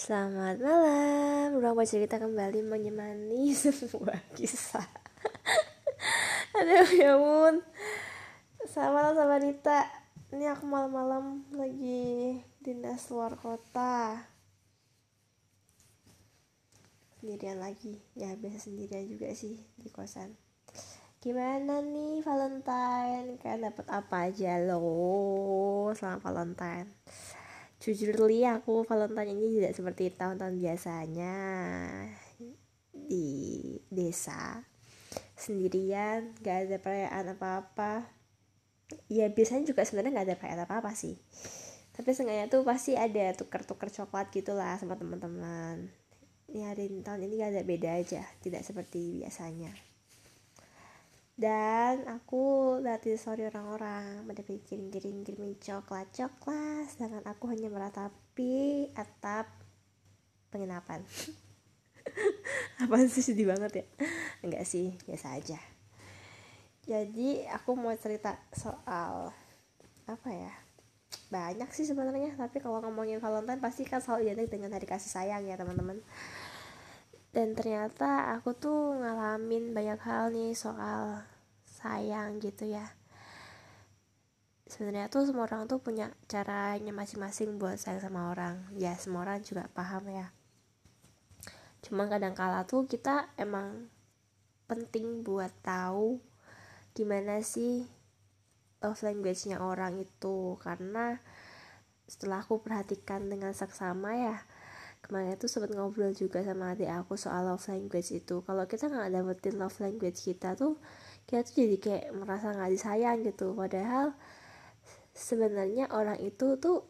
Selamat malam, ruang cerita kembali menyemani sebuah kisah. Aduh ya ampun. Selamat malam sama Rita Ini aku malam-malam lagi dinas luar kota. Sendirian lagi, ya biasa sendirian juga sih di kosan. Gimana nih Valentine? Kalian dapat apa aja loh selama Valentine? Jujur li aku Valentine ini tidak seperti tahun-tahun biasanya. Di desa sendirian gak ada perayaan apa-apa. Ya biasanya juga sebenarnya gak ada perayaan apa-apa sih. Tapi seenggaknya tuh pasti ada tuker-tuker coklat gitulah sama teman-teman. Ini hari tahun ini gak ada beda aja tidak seperti biasanya dan aku lihat di story orang-orang pada bikin kirim kirim coklat coklat sedangkan aku hanya meratapi atap penginapan. Apa sih sedih banget ya? Enggak sih biasa aja. Jadi aku mau cerita soal apa ya? Banyak sih sebenarnya tapi kalau ngomongin Valentine pasti kan selalu identik dengan hari kasih sayang ya teman-teman dan ternyata aku tuh ngalamin banyak hal nih soal sayang gitu ya. Sebenarnya tuh semua orang tuh punya caranya masing-masing buat sayang sama orang. Ya semua orang juga paham ya. Cuma kadang kala tuh kita emang penting buat tahu gimana sih love language-nya orang itu. Karena setelah aku perhatikan dengan seksama ya kemarin tuh sempat ngobrol juga sama adik aku soal love language itu. Kalau kita nggak dapetin love language kita tuh kita tuh jadi kayak merasa nggak disayang gitu. Padahal sebenarnya orang itu tuh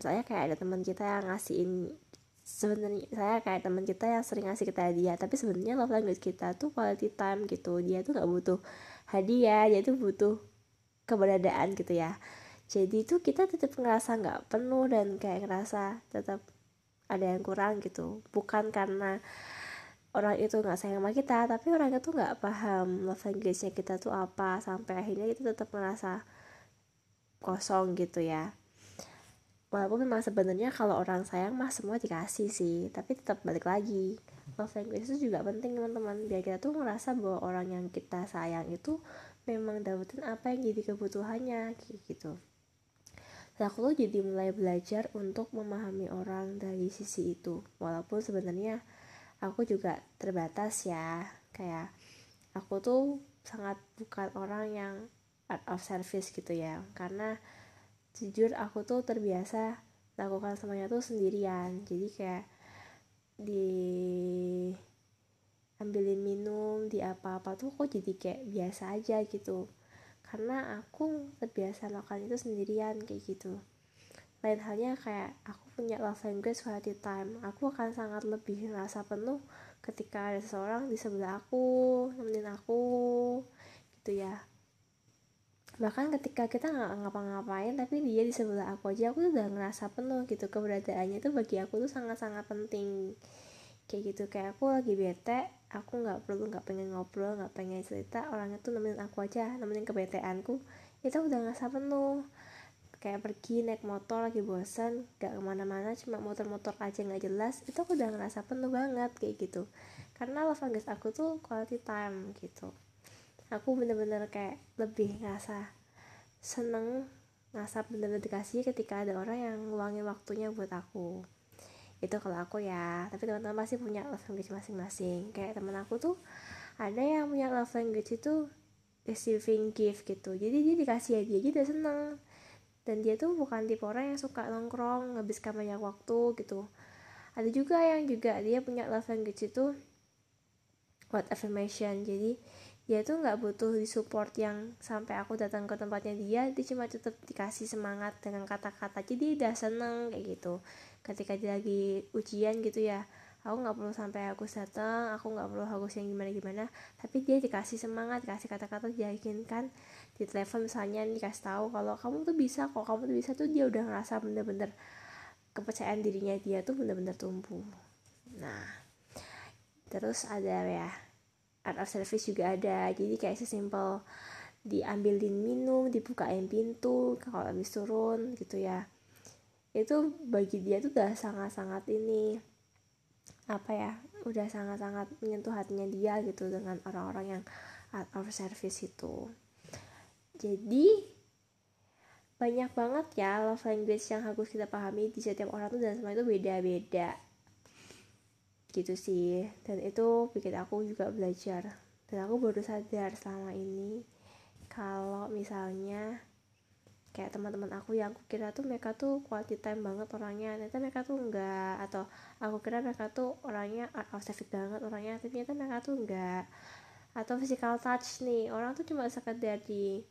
saya kayak ada teman kita yang ngasihin sebenarnya saya kayak teman kita yang sering ngasih kita hadiah tapi sebenarnya love language kita tuh quality time gitu. Dia tuh nggak butuh hadiah dia tuh butuh keberadaan gitu ya. Jadi tuh kita tetap ngerasa nggak penuh dan kayak ngerasa tetap ada yang kurang gitu. Bukan karena orang itu nggak sayang sama kita tapi orang itu nggak paham love language-nya kita tuh apa. Sampai akhirnya kita tetap merasa kosong gitu ya. Walaupun memang sebenarnya kalau orang sayang mah semua dikasih sih tapi tetap balik lagi. Love language itu juga penting teman-teman. Biar kita tuh merasa bahwa orang yang kita sayang itu memang dapetin apa yang jadi kebutuhannya gitu aku tuh jadi mulai belajar untuk memahami orang dari sisi itu. Walaupun sebenarnya aku juga terbatas ya. Kayak aku tuh sangat bukan orang yang art of service gitu ya. Karena jujur aku tuh terbiasa lakukan semuanya tuh sendirian. Jadi kayak di ambilin minum di apa-apa tuh kok jadi kayak biasa aja gitu karena aku terbiasa melakukan itu sendirian kayak gitu. Lain halnya kayak aku punya love language quality time. Aku akan sangat lebih merasa penuh ketika ada seseorang di sebelah aku nemenin aku gitu ya. Bahkan ketika kita nggak ngapa-ngapain tapi dia di sebelah aku aja aku tuh udah ngerasa penuh gitu. Keberadaannya itu bagi aku tuh sangat-sangat penting kayak gitu. Kayak aku lagi bete aku nggak perlu nggak pengen ngobrol nggak pengen cerita orangnya tuh nemenin aku aja nemenin kebeteanku. Itu udah ngerasa penuh kayak pergi naik motor lagi bosan gak ke mana-mana cuma motor-motor aja nggak jelas itu aku udah ngerasa penuh banget kayak gitu. Karena love language aku tuh quality time gitu. Aku bener-bener kayak lebih ngerasa seneng ngerasa bener-bener dikasih ketika ada orang yang ngeluangin waktunya buat aku itu kalau aku ya. Tapi teman-teman pasti punya love language masing-masing. Kayak teman aku tuh ada yang punya love language itu receiving gift gitu. Jadi dia dikasih hadiah aja dia seneng. Dan dia tuh bukan tipe orang yang suka nongkrong ngabiskan banyak waktu gitu. Ada juga yang juga dia punya love language itu word affirmation. Jadi dia tuh nggak butuh disupport yang sampai aku datang ke tempatnya dia dia cuma tetap dikasih semangat dengan kata-kata. Jadi dia udah seneng kayak gitu. Ketika dia lagi ujian gitu ya aku nggak perlu sampai aku datang aku nggak perlu harus yang gimana gimana tapi dia dikasih semangat dikasih kata-kata diyakinkan di telepon misalnya nih kasih tahu kalau kamu tuh bisa kok kamu tuh bisa tuh dia udah ngerasa bener-bener kepercayaan dirinya dia tuh bener-bener tumbuh. Nah terus ada ya art of service juga ada. Jadi kayak sesimpel diambilin minum dibukain pintu kalau habis turun gitu ya. Itu bagi dia tuh udah sangat-sangat ini apa ya udah sangat-sangat menyentuh hatinya dia gitu dengan orang-orang yang out of service itu. Jadi banyak banget ya love language yang harus kita pahami di setiap orang tuh dan semua itu beda-beda gitu sih. Dan itu bikin aku juga belajar. Dan aku baru sadar selama ini kalau misalnya kayak teman-teman aku yang aku kira tuh mereka tuh quality time banget orangnya. Ternyata mereka tuh enggak atau aku kira mereka tuh orangnya obsesif banget orangnya. Ternyata mereka tuh enggak atau physical touch nih orang tuh cuma sekedar di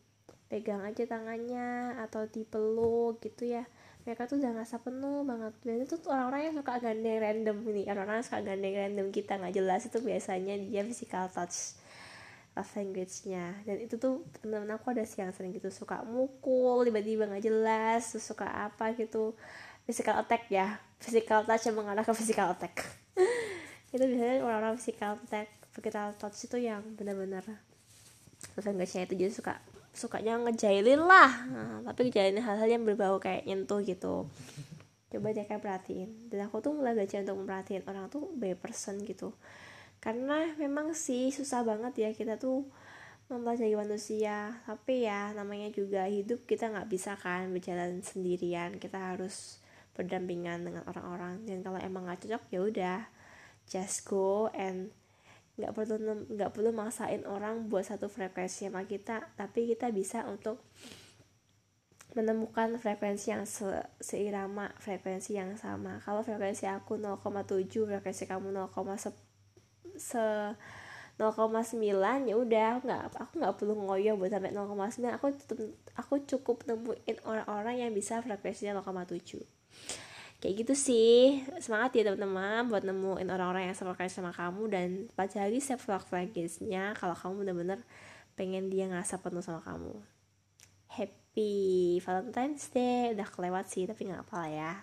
pegang aja tangannya atau dipeluk gitu ya mereka tuh udah ngerasa penuh banget. Biasanya tuh orang-orang yang suka gandeng random ini orang-orang suka gandeng random kita nggak jelas. Itu biasanya dia physical touch love language-nya. Dan itu tuh temen-temen aku ada sih yang sering gitu. Suka mukul tiba-tiba nggak jelas terus suka apa gitu. Physical attack ya. Physical touch yang mengarah ke physical attack. Itu biasanya orang-orang physical attack physical touch itu yang benar-benar love language-nya itu jadi suka sukanya ngejailin lah. Nah, tapi ngejailin hal-hal yang berbau kayak nyentuh gitu. Coba deh kayak perhatiin. Dan aku tuh mulai belajar untuk memperhatiin orang tuh by person gitu. Karena memang sih susah banget ya kita tuh mempelajari manusia. Tapi ya namanya juga hidup kita nggak bisa kan berjalan sendirian. Kita harus berdampingan dengan orang-orang. Dan kalau emang nggak cocok ya udah just go and nggak perlu nggak perlu maksain orang buat satu frekuensi sama kita tapi kita bisa untuk menemukan frekuensi yang se seirama frekuensi yang sama. Kalau frekuensi aku 0,7 frekuensi kamu 0, se, se 0,9 ya udah nggak aku nggak perlu ngoyo buat sampai 0,9 aku aku cukup nemuin orang-orang yang bisa frekuensinya 0,7 kayak gitu sih. Semangat ya teman-teman buat nemuin orang-orang yang sama kayak sama kamu dan pelajari self love language-nya kalau kamu bener-bener pengen dia ngerasa penuh sama kamu. Happy Valentine's Day. Udah kelewat sih tapi nggak apa lah ya